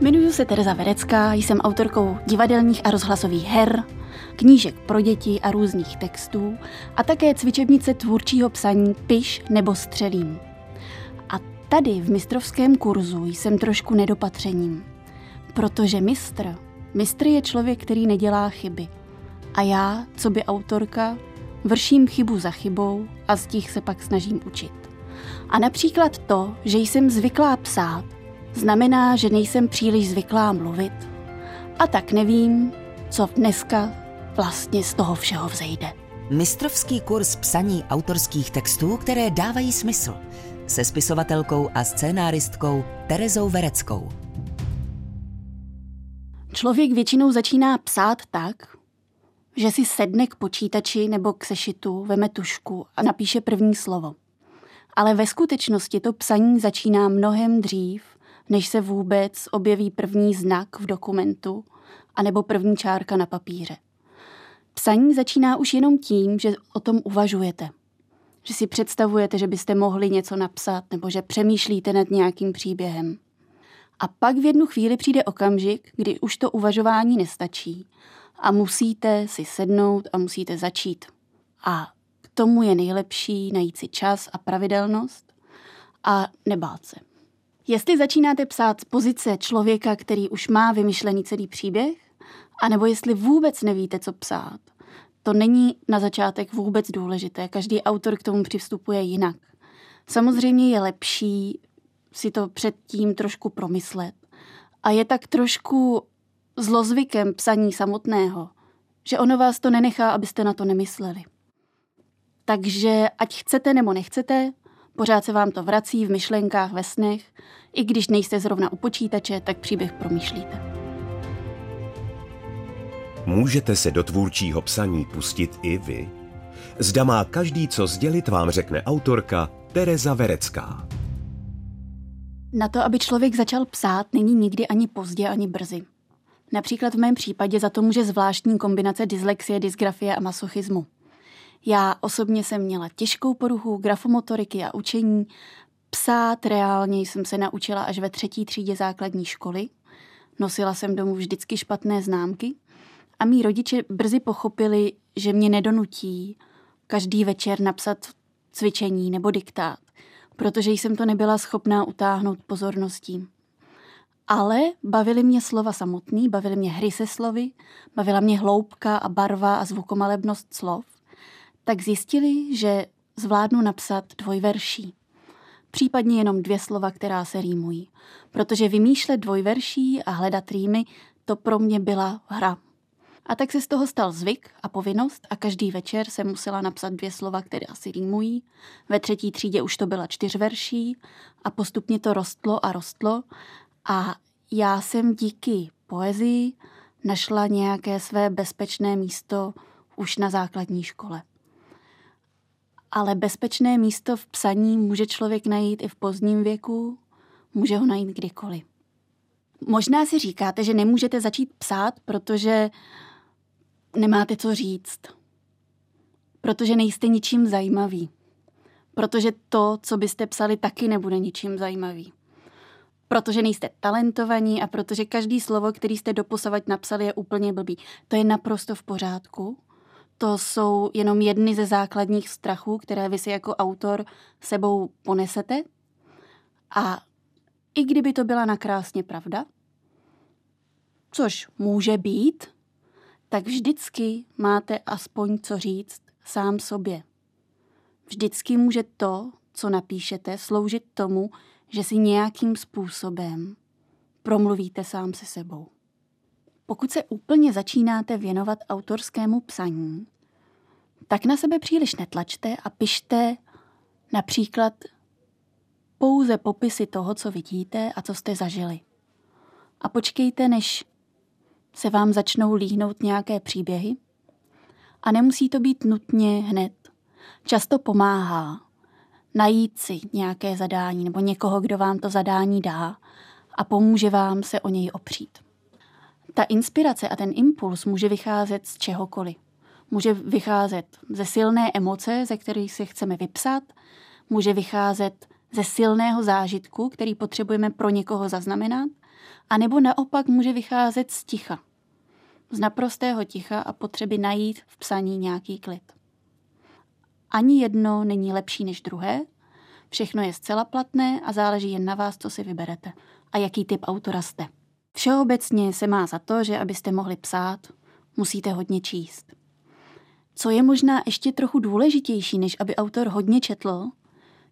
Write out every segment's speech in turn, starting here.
Jmenuji se Tereza Verecká, jsem autorkou divadelních a rozhlasových her, knížek pro děti a různých textů a také cvičebnice tvůrčího psaní Piš nebo Střelím. A tady v mistrovském kurzu jsem trošku nedopatřením, protože mistr, mistr je člověk, který nedělá chyby. A já, co by autorka, vrším chybu za chybou a z těch se pak snažím učit. A například to, že jsem zvyklá psát, znamená, že nejsem příliš zvyklá mluvit. A tak nevím, co dneska vlastně z toho všeho vzejde. Mistrovský kurz psaní autorských textů, které dávají smysl. Se spisovatelkou a scénáristkou Terezou Vereckou. Člověk většinou začíná psát tak, že si sedne k počítači nebo k sešitu, veme tušku a napíše první slovo. Ale ve skutečnosti to psaní začíná mnohem dřív, než se vůbec objeví první znak v dokumentu anebo první čárka na papíře. Psaní začíná už jenom tím, že o tom uvažujete. Že si představujete, že byste mohli něco napsat nebo že přemýšlíte nad nějakým příběhem. A pak v jednu chvíli přijde okamžik, kdy už to uvažování nestačí a musíte si sednout a musíte začít. A k tomu je nejlepší najít si čas a pravidelnost a nebát se. Jestli začínáte psát z pozice člověka, který už má vymyšlený celý příběh, anebo jestli vůbec nevíte, co psát, to není na začátek vůbec důležité. Každý autor k tomu přistupuje jinak. Samozřejmě je lepší si to předtím trošku promyslet. A je tak trošku zlozvykem psaní samotného, že ono vás to nenechá, abyste na to nemysleli. Takže ať chcete nebo nechcete, pořád se vám to vrací v myšlenkách, ve snech. I když nejste zrovna u počítače, tak příběh promýšlíte. Můžete se do tvůrčího psaní pustit i vy? Zda má každý co sdělit, vám řekne autorka Tereza Verecká. Na to, aby člověk začal psát, není nikdy ani pozdě, ani brzy. Například v mém případě za to může zvláštní kombinace dyslexie, dysgrafie a masochismu. Já osobně jsem měla těžkou poruchu grafomotoriky a učení. Psát reálně jsem se naučila až ve třetí třídě základní školy. Nosila jsem domů vždycky špatné známky a mý rodiče brzy pochopili, že mě nedonutí každý večer napsat cvičení nebo diktát, protože jsem to nebyla schopná utáhnout pozorností. Ale bavily mě slova samotný, bavily mě hry se slovy, bavila mě hloubka a barva a zvukomalebnost slov, tak zjistili, že zvládnu napsat dvojverší. Případně jenom dvě slova, která se rýmují. Protože vymýšlet dvojverší a hledat rýmy, to pro mě byla hra. A tak se z toho stal zvyk a povinnost a každý večer jsem musela napsat dvě slova, které asi rýmují. Ve třetí třídě už to byla čtyřverší a postupně to rostlo a rostlo a já jsem díky poezii našla nějaké své bezpečné místo už na základní škole. Ale bezpečné místo v psaní může člověk najít i v pozdním věku, může ho najít kdykoliv. Možná si říkáte, že nemůžete začít psát, protože nemáte co říct. Protože nejste ničím zajímavý. Protože to, co byste psali, taky nebude ničím zajímavý protože nejste talentovaní a protože každý slovo, který jste doposavať napsali, je úplně blbý. To je naprosto v pořádku. To jsou jenom jedny ze základních strachů, které vy si jako autor sebou ponesete. A i kdyby to byla nakrásně pravda, což může být, tak vždycky máte aspoň co říct sám sobě. Vždycky může to, co napíšete, sloužit tomu, že si nějakým způsobem promluvíte sám se sebou. Pokud se úplně začínáte věnovat autorskému psaní, tak na sebe příliš netlačte a pište například pouze popisy toho, co vidíte a co jste zažili. A počkejte, než se vám začnou líhnout nějaké příběhy. A nemusí to být nutně hned. Často pomáhá, najít si nějaké zadání nebo někoho, kdo vám to zadání dá a pomůže vám se o něj opřít. Ta inspirace a ten impuls může vycházet z čehokoliv. Může vycházet ze silné emoce, ze kterých si chceme vypsat, může vycházet ze silného zážitku, který potřebujeme pro někoho zaznamenat, A nebo naopak může vycházet z ticha. Z naprostého ticha a potřeby najít v psaní nějaký klid. Ani jedno není lepší než druhé, všechno je zcela platné a záleží jen na vás, co si vyberete a jaký typ autora jste. Všeobecně se má za to, že abyste mohli psát, musíte hodně číst. Co je možná ještě trochu důležitější, než aby autor hodně četl,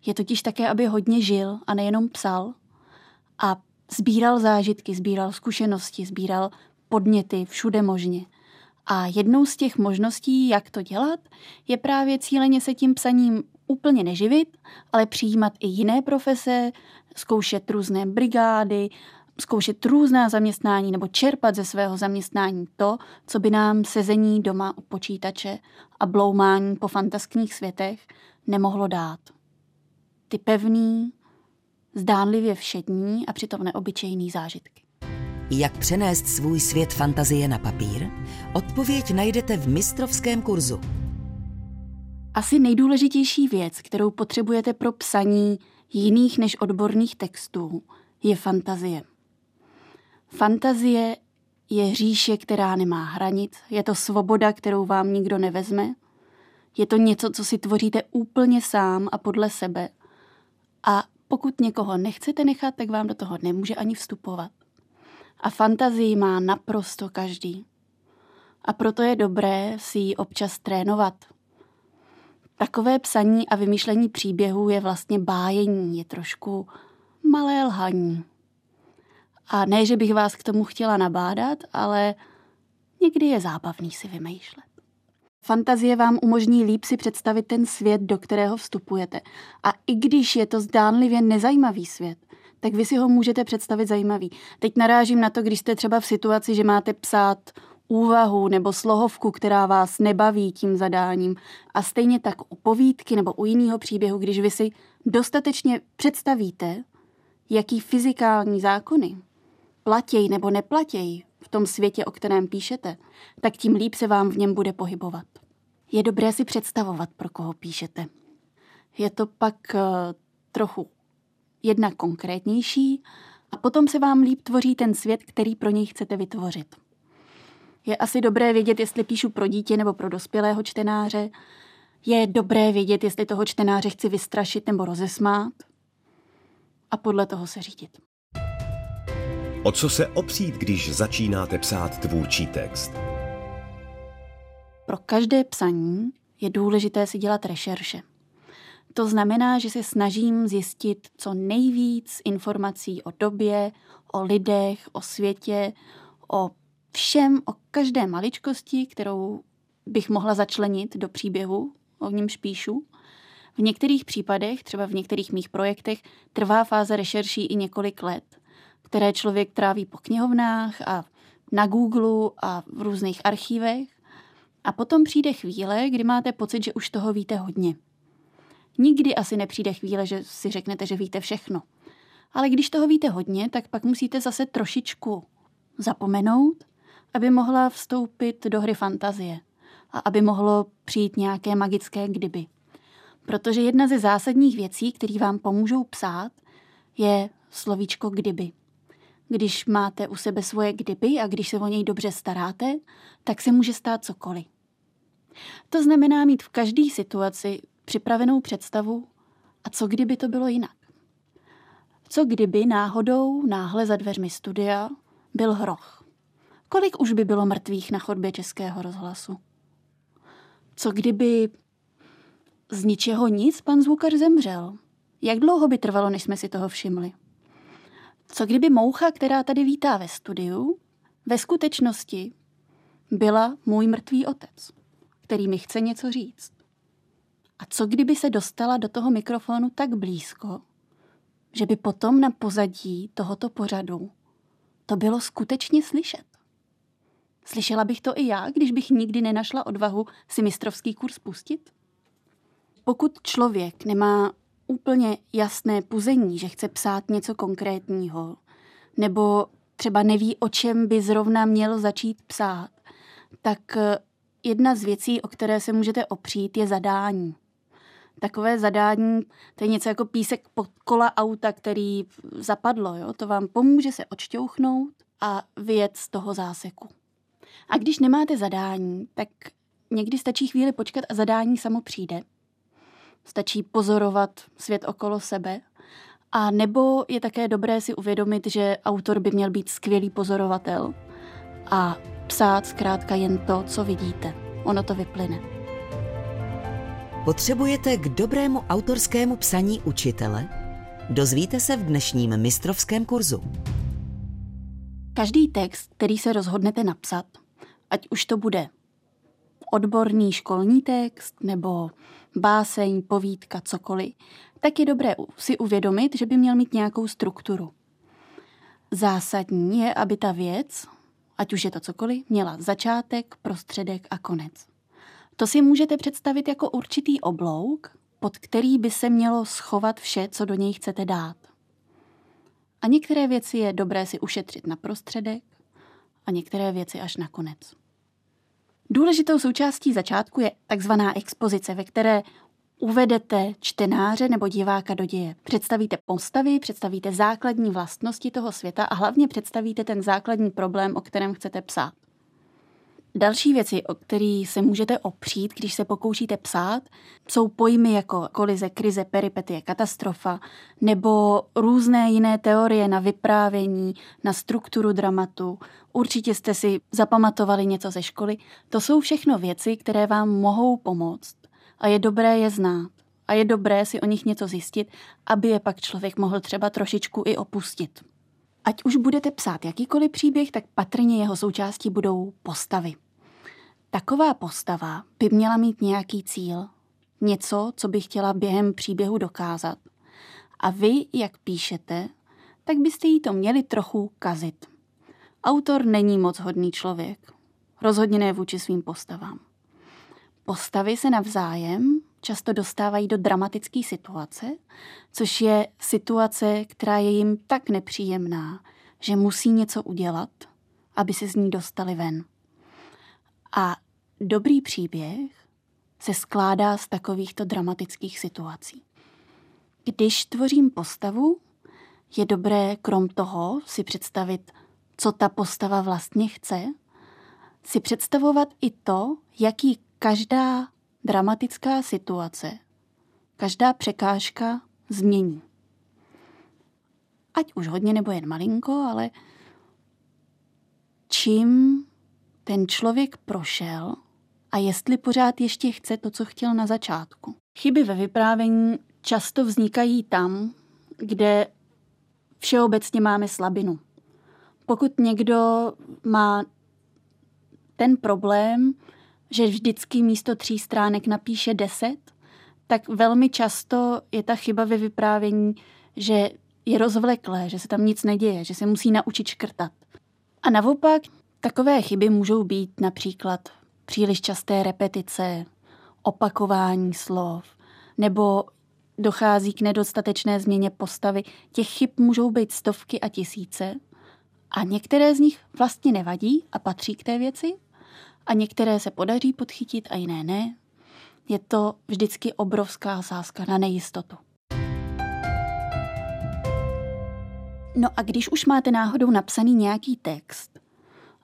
je totiž také, aby hodně žil a nejenom psal a sbíral zážitky, sbíral zkušenosti, sbíral podněty všude možně. A jednou z těch možností, jak to dělat, je právě cíleně se tím psaním úplně neživit, ale přijímat i jiné profese, zkoušet různé brigády, zkoušet různá zaměstnání nebo čerpat ze svého zaměstnání to, co by nám sezení doma u počítače a bloumání po fantaskních světech nemohlo dát. Ty pevný, zdánlivě všední a přitom neobyčejný zážitky. Jak přenést svůj svět fantazie na papír? Odpověď najdete v mistrovském kurzu. Asi nejdůležitější věc, kterou potřebujete pro psaní jiných než odborných textů, je fantazie. Fantazie je říše, která nemá hranic, je to svoboda, kterou vám nikdo nevezme, je to něco, co si tvoříte úplně sám a podle sebe. A pokud někoho nechcete nechat, tak vám do toho nemůže ani vstupovat. A fantazii má naprosto každý. A proto je dobré si ji občas trénovat. Takové psaní a vymýšlení příběhů je vlastně bájení, je trošku malé lhaní. A ne, že bych vás k tomu chtěla nabádat, ale někdy je zábavný si vymýšlet. Fantazie vám umožní líp si představit ten svět, do kterého vstupujete. A i když je to zdánlivě nezajímavý svět, tak vy si ho můžete představit zajímavý. Teď narážím na to, když jste třeba v situaci, že máte psát úvahu nebo slohovku, která vás nebaví tím zadáním. A stejně tak u povídky nebo u jiného příběhu, když vy si dostatečně představíte, jaký fyzikální zákony platějí nebo neplatějí v tom světě, o kterém píšete, tak tím líp se vám v něm bude pohybovat. Je dobré si představovat, pro koho píšete. Je to pak uh, trochu jedna konkrétnější a potom se vám líp tvoří ten svět, který pro něj chcete vytvořit. Je asi dobré vědět, jestli píšu pro dítě nebo pro dospělého čtenáře. Je dobré vědět, jestli toho čtenáře chci vystrašit nebo rozesmát. A podle toho se řídit. O co se opřít, když začínáte psát tvůrčí text? Pro každé psaní je důležité si dělat rešerše. To znamená, že se snažím zjistit co nejvíc informací o době, o lidech, o světě, o všem, o každé maličkosti, kterou bych mohla začlenit do příběhu, o němž píšu. V některých případech, třeba v některých mých projektech, trvá fáze rešerší i několik let – které člověk tráví po knihovnách a na Google a v různých archívech. A potom přijde chvíle, kdy máte pocit, že už toho víte hodně. Nikdy asi nepřijde chvíle, že si řeknete, že víte všechno. Ale když toho víte hodně, tak pak musíte zase trošičku zapomenout, aby mohla vstoupit do hry fantazie a aby mohlo přijít nějaké magické kdyby. Protože jedna ze zásadních věcí, které vám pomůžou psát, je slovíčko kdyby. Když máte u sebe svoje kdyby a když se o něj dobře staráte, tak se může stát cokoliv. To znamená mít v každé situaci připravenou představu a co kdyby to bylo jinak. Co kdyby náhodou náhle za dveřmi studia byl hroch? Kolik už by bylo mrtvých na chodbě Českého rozhlasu? Co kdyby z ničeho nic pan zvukař zemřel? Jak dlouho by trvalo, než jsme si toho všimli? Co kdyby moucha, která tady vítá ve studiu, ve skutečnosti byla můj mrtvý otec, který mi chce něco říct? A co kdyby se dostala do toho mikrofonu tak blízko, že by potom na pozadí tohoto pořadu to bylo skutečně slyšet? Slyšela bych to i já, když bych nikdy nenašla odvahu si mistrovský kurz pustit? Pokud člověk nemá úplně jasné puzení, že chce psát něco konkrétního, nebo třeba neví, o čem by zrovna měl začít psát, tak eh, jedna z věcí, o které se můžete opřít, je zadání. takové zadání, to je něco jako písek pod kola auta, který zapadlo. Jo? To vám pomůže se odšťouchnout a vyjet z toho záseku. A když nemáte zadání, tak někdy stačí chvíli počkat a zadání samo přijde. Stačí pozorovat svět okolo sebe. A nebo je také dobré si uvědomit, že autor by měl být skvělý pozorovatel a psát zkrátka jen to, co vidíte. Ono to vyplyne. Potřebujete k dobrému autorskému psaní učitele? Dozvíte se v dnešním mistrovském kurzu. Každý text, který se rozhodnete napsat, ať už to bude odborný školní text nebo báseň, povídka, cokoliv, tak je dobré si uvědomit, že by měl mít nějakou strukturu. Zásadní je, aby ta věc, ať už je to cokoliv, měla začátek, prostředek a konec. To si můžete představit jako určitý oblouk, pod který by se mělo schovat vše, co do něj chcete dát. A některé věci je dobré si ušetřit na prostředek a některé věci až na konec. Důležitou součástí začátku je takzvaná expozice, ve které uvedete čtenáře nebo diváka do děje. Představíte postavy, představíte základní vlastnosti toho světa a hlavně představíte ten základní problém, o kterém chcete psát. Další věci, o který se můžete opřít, když se pokoušíte psát, jsou pojmy jako kolize, krize, peripetie, katastrofa nebo různé jiné teorie na vyprávění, na strukturu dramatu. Určitě jste si zapamatovali něco ze školy. To jsou všechno věci, které vám mohou pomoct a je dobré je znát. A je dobré si o nich něco zjistit, aby je pak člověk mohl třeba trošičku i opustit. Ať už budete psát jakýkoliv příběh, tak patrně jeho součástí budou postavy. Taková postava by měla mít nějaký cíl, něco, co by chtěla během příběhu dokázat. A vy, jak píšete, tak byste jí to měli trochu kazit. Autor není moc hodný člověk. Rozhodně ne vůči svým postavám. Postavy se navzájem často dostávají do dramatické situace, což je situace, která je jim tak nepříjemná, že musí něco udělat, aby se z ní dostali ven. A dobrý příběh se skládá z takovýchto dramatických situací. Když tvořím postavu, je dobré krom toho si představit, co ta postava vlastně chce, si představovat i to, jaký každá dramatická situace, každá překážka změní. Ať už hodně nebo jen malinko, ale čím ten člověk prošel a jestli pořád ještě chce to, co chtěl na začátku. Chyby ve vyprávění často vznikají tam, kde všeobecně máme slabinu. Pokud někdo má ten problém, že vždycky místo tří stránek napíše deset, tak velmi často je ta chyba ve vyprávění, že je rozvleklé, že se tam nic neděje, že se musí naučit škrtat. A naopak takové chyby můžou být například příliš časté repetice, opakování slov, nebo dochází k nedostatečné změně postavy. Těch chyb můžou být stovky a tisíce a některé z nich vlastně nevadí a patří k té věci a některé se podaří podchytit a jiné ne. Je to vždycky obrovská sázka na nejistotu. No a když už máte náhodou napsaný nějaký text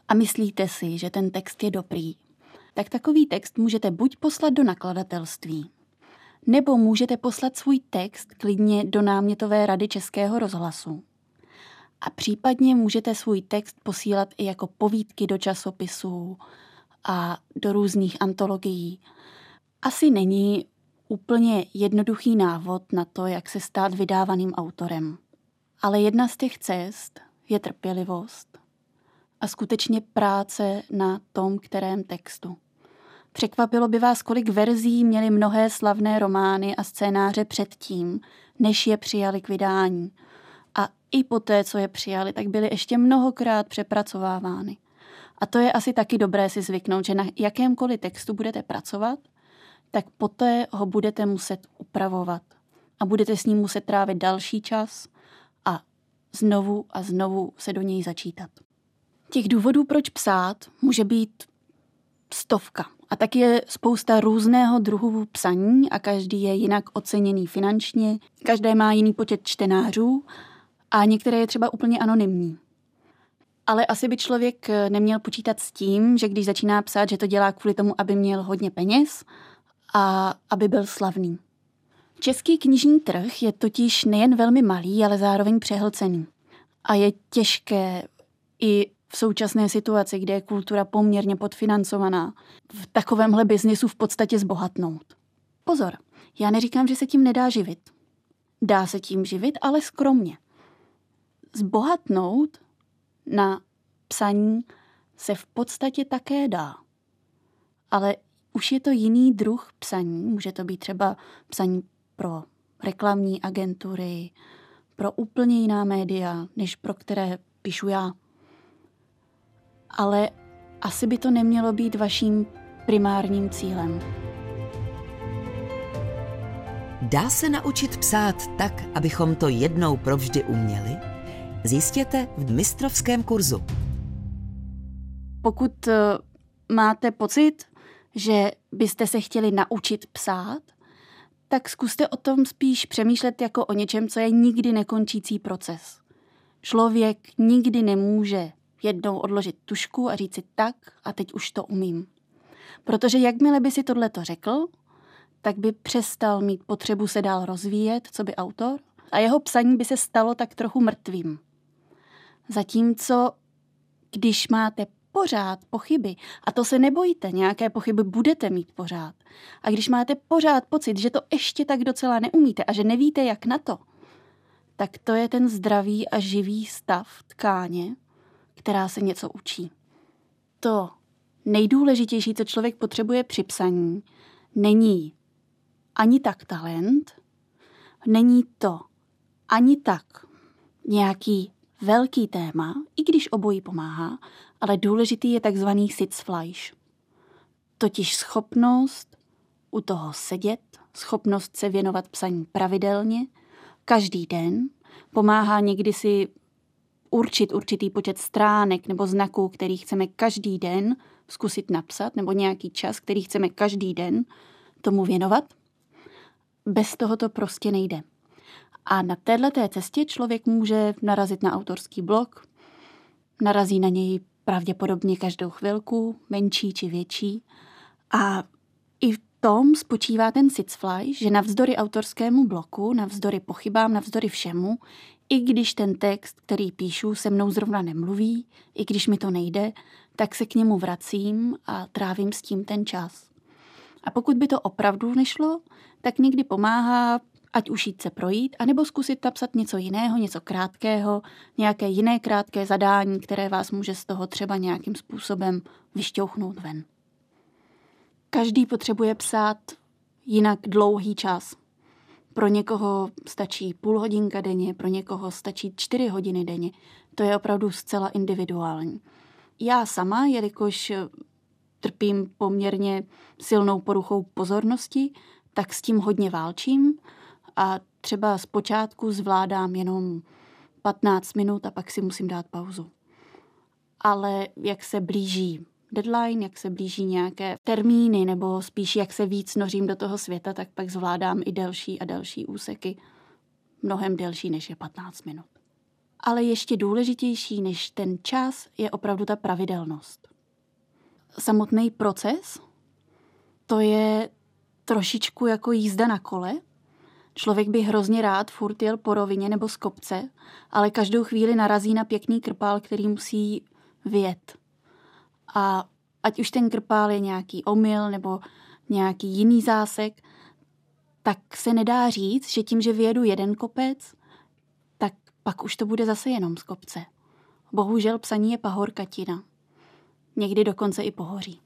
a myslíte si, že ten text je dobrý, tak takový text můžete buď poslat do nakladatelství, nebo můžete poslat svůj text klidně do námětové rady Českého rozhlasu. A případně můžete svůj text posílat i jako povídky do časopisů a do různých antologií. Asi není úplně jednoduchý návod na to, jak se stát vydávaným autorem. Ale jedna z těch cest je trpělivost a skutečně práce na tom, kterém textu. Překvapilo by vás, kolik verzí měly mnohé slavné romány a scénáře předtím, než je přijali k vydání. A i poté, co je přijali, tak byly ještě mnohokrát přepracovávány. A to je asi taky dobré si zvyknout, že na jakémkoliv textu budete pracovat, tak poté ho budete muset upravovat. A budete s ním muset trávit další čas a znovu a znovu se do něj začítat. Těch důvodů, proč psát, může být stovka A tak je spousta různého druhu psaní a každý je jinak oceněný finančně, každé má jiný počet čtenářů a některé je třeba úplně anonymní. Ale asi by člověk neměl počítat s tím, že když začíná psát, že to dělá kvůli tomu, aby měl hodně peněz a aby byl slavný. Český knižní trh je totiž nejen velmi malý, ale zároveň přehlcený. A je těžké i v současné situaci, kde je kultura poměrně podfinancovaná, v takovémhle biznisu v podstatě zbohatnout. Pozor, já neříkám, že se tím nedá živit. Dá se tím živit, ale skromně. Zbohatnout na psaní se v podstatě také dá. Ale už je to jiný druh psaní. Může to být třeba psaní pro reklamní agentury, pro úplně jiná média, než pro které píšu já. Ale asi by to nemělo být vaším primárním cílem. Dá se naučit psát tak, abychom to jednou provždy uměli? Zjistěte v mistrovském kurzu. Pokud eh, máte pocit, že byste se chtěli naučit psát, tak zkuste o tom spíš přemýšlet jako o něčem, co je nikdy nekončící proces. Člověk nikdy nemůže jednou odložit tušku a říct si tak a teď už to umím. Protože jakmile by si tohle to řekl, tak by přestal mít potřebu se dál rozvíjet, co by autor, a jeho psaní by se stalo tak trochu mrtvým. Zatímco, když máte pořád pochyby. A to se nebojte, nějaké pochyby budete mít pořád. A když máte pořád pocit, že to ještě tak docela neumíte a že nevíte, jak na to, tak to je ten zdravý a živý stav tkáně, která se něco učí. To nejdůležitější, co člověk potřebuje při psaní, není ani tak talent, není to ani tak nějaký velký téma, i když obojí pomáhá, ale důležitý je takzvaný Sitzfleisch. Totiž schopnost u toho sedět, schopnost se věnovat psaní pravidelně, každý den, pomáhá někdy si určit určitý počet stránek nebo znaků, který chceme každý den zkusit napsat, nebo nějaký čas, který chceme každý den tomu věnovat. Bez toho to prostě nejde. A na této cestě člověk může narazit na autorský blog, narazí na něj pravděpodobně každou chvilku, menší či větší. A i v tom spočívá ten Sitzfly, že navzdory autorskému bloku, navzdory pochybám, navzdory všemu, i když ten text, který píšu, se mnou zrovna nemluví, i když mi to nejde, tak se k němu vracím a trávím s tím ten čas. A pokud by to opravdu nešlo, tak někdy pomáhá ať už jít se projít, anebo zkusit napsat něco jiného, něco krátkého, nějaké jiné krátké zadání, které vás může z toho třeba nějakým způsobem vyšťouchnout ven. Každý potřebuje psát jinak dlouhý čas. Pro někoho stačí půl hodinka denně, pro někoho stačí čtyři hodiny denně. To je opravdu zcela individuální. Já sama, jelikož trpím poměrně silnou poruchou pozornosti, tak s tím hodně válčím a třeba zpočátku zvládám jenom 15 minut a pak si musím dát pauzu. Ale jak se blíží deadline, jak se blíží nějaké termíny, nebo spíš jak se víc nořím do toho světa, tak pak zvládám i delší a delší úseky, mnohem delší než je 15 minut. Ale ještě důležitější než ten čas je opravdu ta pravidelnost. Samotný proces, to je trošičku jako jízda na kole, Člověk by hrozně rád furt jel po rovině nebo z kopce, ale každou chvíli narazí na pěkný krpál, který musí vyjet. A ať už ten krpál je nějaký omyl nebo nějaký jiný zásek, tak se nedá říct, že tím, že vyjedu jeden kopec, tak pak už to bude zase jenom z kopce. Bohužel psaní je pahorkatina. Někdy dokonce i pohoří.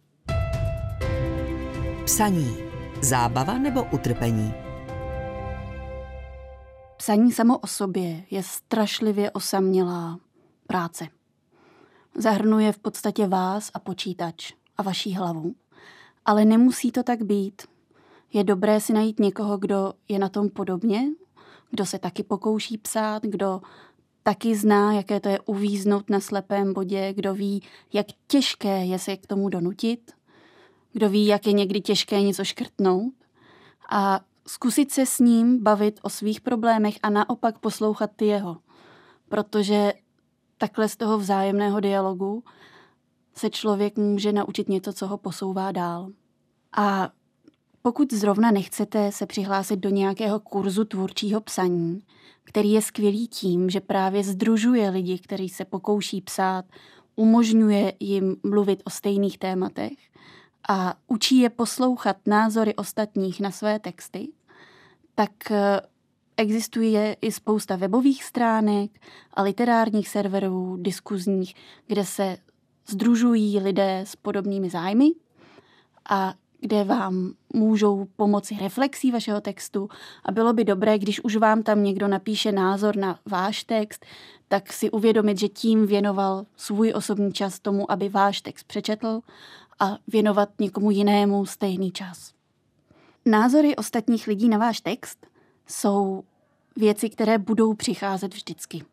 Psaní. Zábava nebo utrpení? Psaní samo o sobě je strašlivě osamělá práce. Zahrnuje v podstatě vás a počítač a vaší hlavu. Ale nemusí to tak být. Je dobré si najít někoho, kdo je na tom podobně, kdo se taky pokouší psát, kdo taky zná, jaké to je uvíznout na slepém bodě, kdo ví, jak těžké je se k tomu donutit, Kdo ví, jak je někdy těžké něco škrtnout a zkusit se s ním bavit o svých problémech a naopak poslouchat ty jeho. Protože takhle z toho vzájemného dialogu se člověk může naučit něco, co ho posouvá dál. A pokud zrovna nechcete se přihlásit do nějakého kurzu tvůrčího psaní, který je skvělý tím, že právě združuje lidi, kteří se pokouší psát, umožňuje jim mluvit o stejných tématech a učí je poslouchat názory ostatních na své texty, tak eh, existuje i spousta webových stránek a literárních serverů, diskuzních, kde se združují lidé s podobnými zájmy a kde vám můžou pomoci reflexí vašeho textu a bylo by dobré, když už vám tam někdo napíše názor na váš text, tak si uvědomit, že tím věnoval svůj osobní čas tomu, aby váš text přečetl a věnovat někomu jinému stejný čas. Názory ostatních lidí na váš text jsou věci, které budou přicházet vždycky.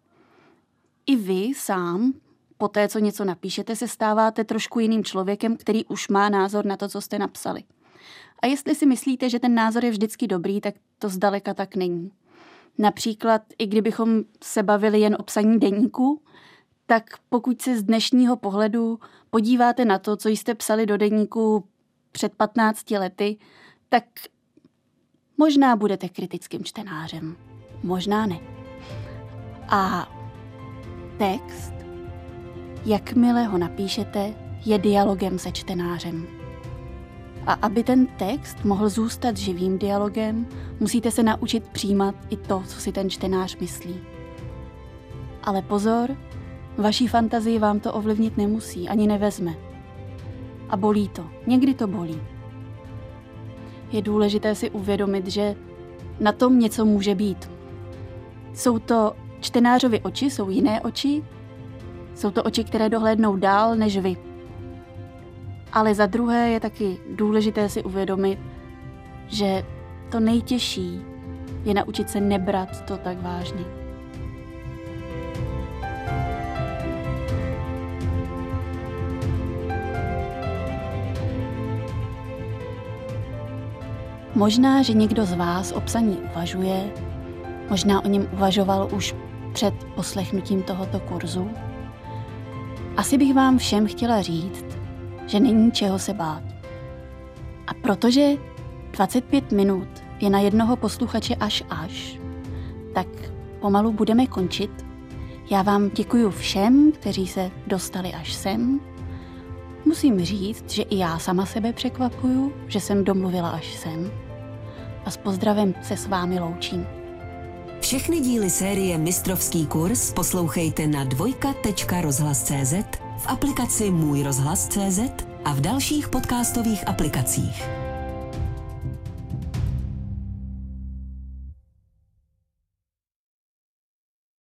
I vy sám po té, co něco napíšete, se stáváte trošku jiným člověkem, který už má názor na to, co jste napsali. A jestli si myslíte, že ten názor je vždycky dobrý, tak to zdaleka tak není. Například, i kdybychom se bavili jen o psaní deníku, tak pokud se z dnešního pohledu podíváte na to, co jste psali do deníku před 15 lety, tak možná budete kritickým čtenářem. Možná ne. A text jakmile ho napíšete, je dialogem se čtenářem. A aby ten text mohl zůstat živým dialogem, musíte se naučit přijímat i to, co si ten čtenář myslí. Ale pozor, vaší fantazii vám to ovlivnit nemusí, ani nevezme. A bolí to, někdy to bolí. Je důležité si uvědomit, že na tom něco může být. Jsou to čtenářovi oči, jsou jiné oči, jsou to oči, které dohlédnou dál než vy. Ale za druhé je taky důležité si uvědomit, že to nejtěžší je naučit se nebrat to tak vážně. Možná, že někdo z vás o psaní uvažuje, možná o něm uvažoval už před poslechnutím tohoto kurzu, asi bych vám všem chtěla říct, že není čeho se bát. A protože 25 minut je na jednoho posluchače až až, tak pomalu budeme končit. Já vám děkuji všem, kteří se dostali až sem. Musím říct, že i já sama sebe překvapuju, že jsem domluvila až sem. A s pozdravem se s vámi loučím. Všechny díly série Mistrovský kurz poslouchejte na dvojka.rozhlas.cz, v aplikaci Můj rozhlas.cz a v dalších podcastových aplikacích.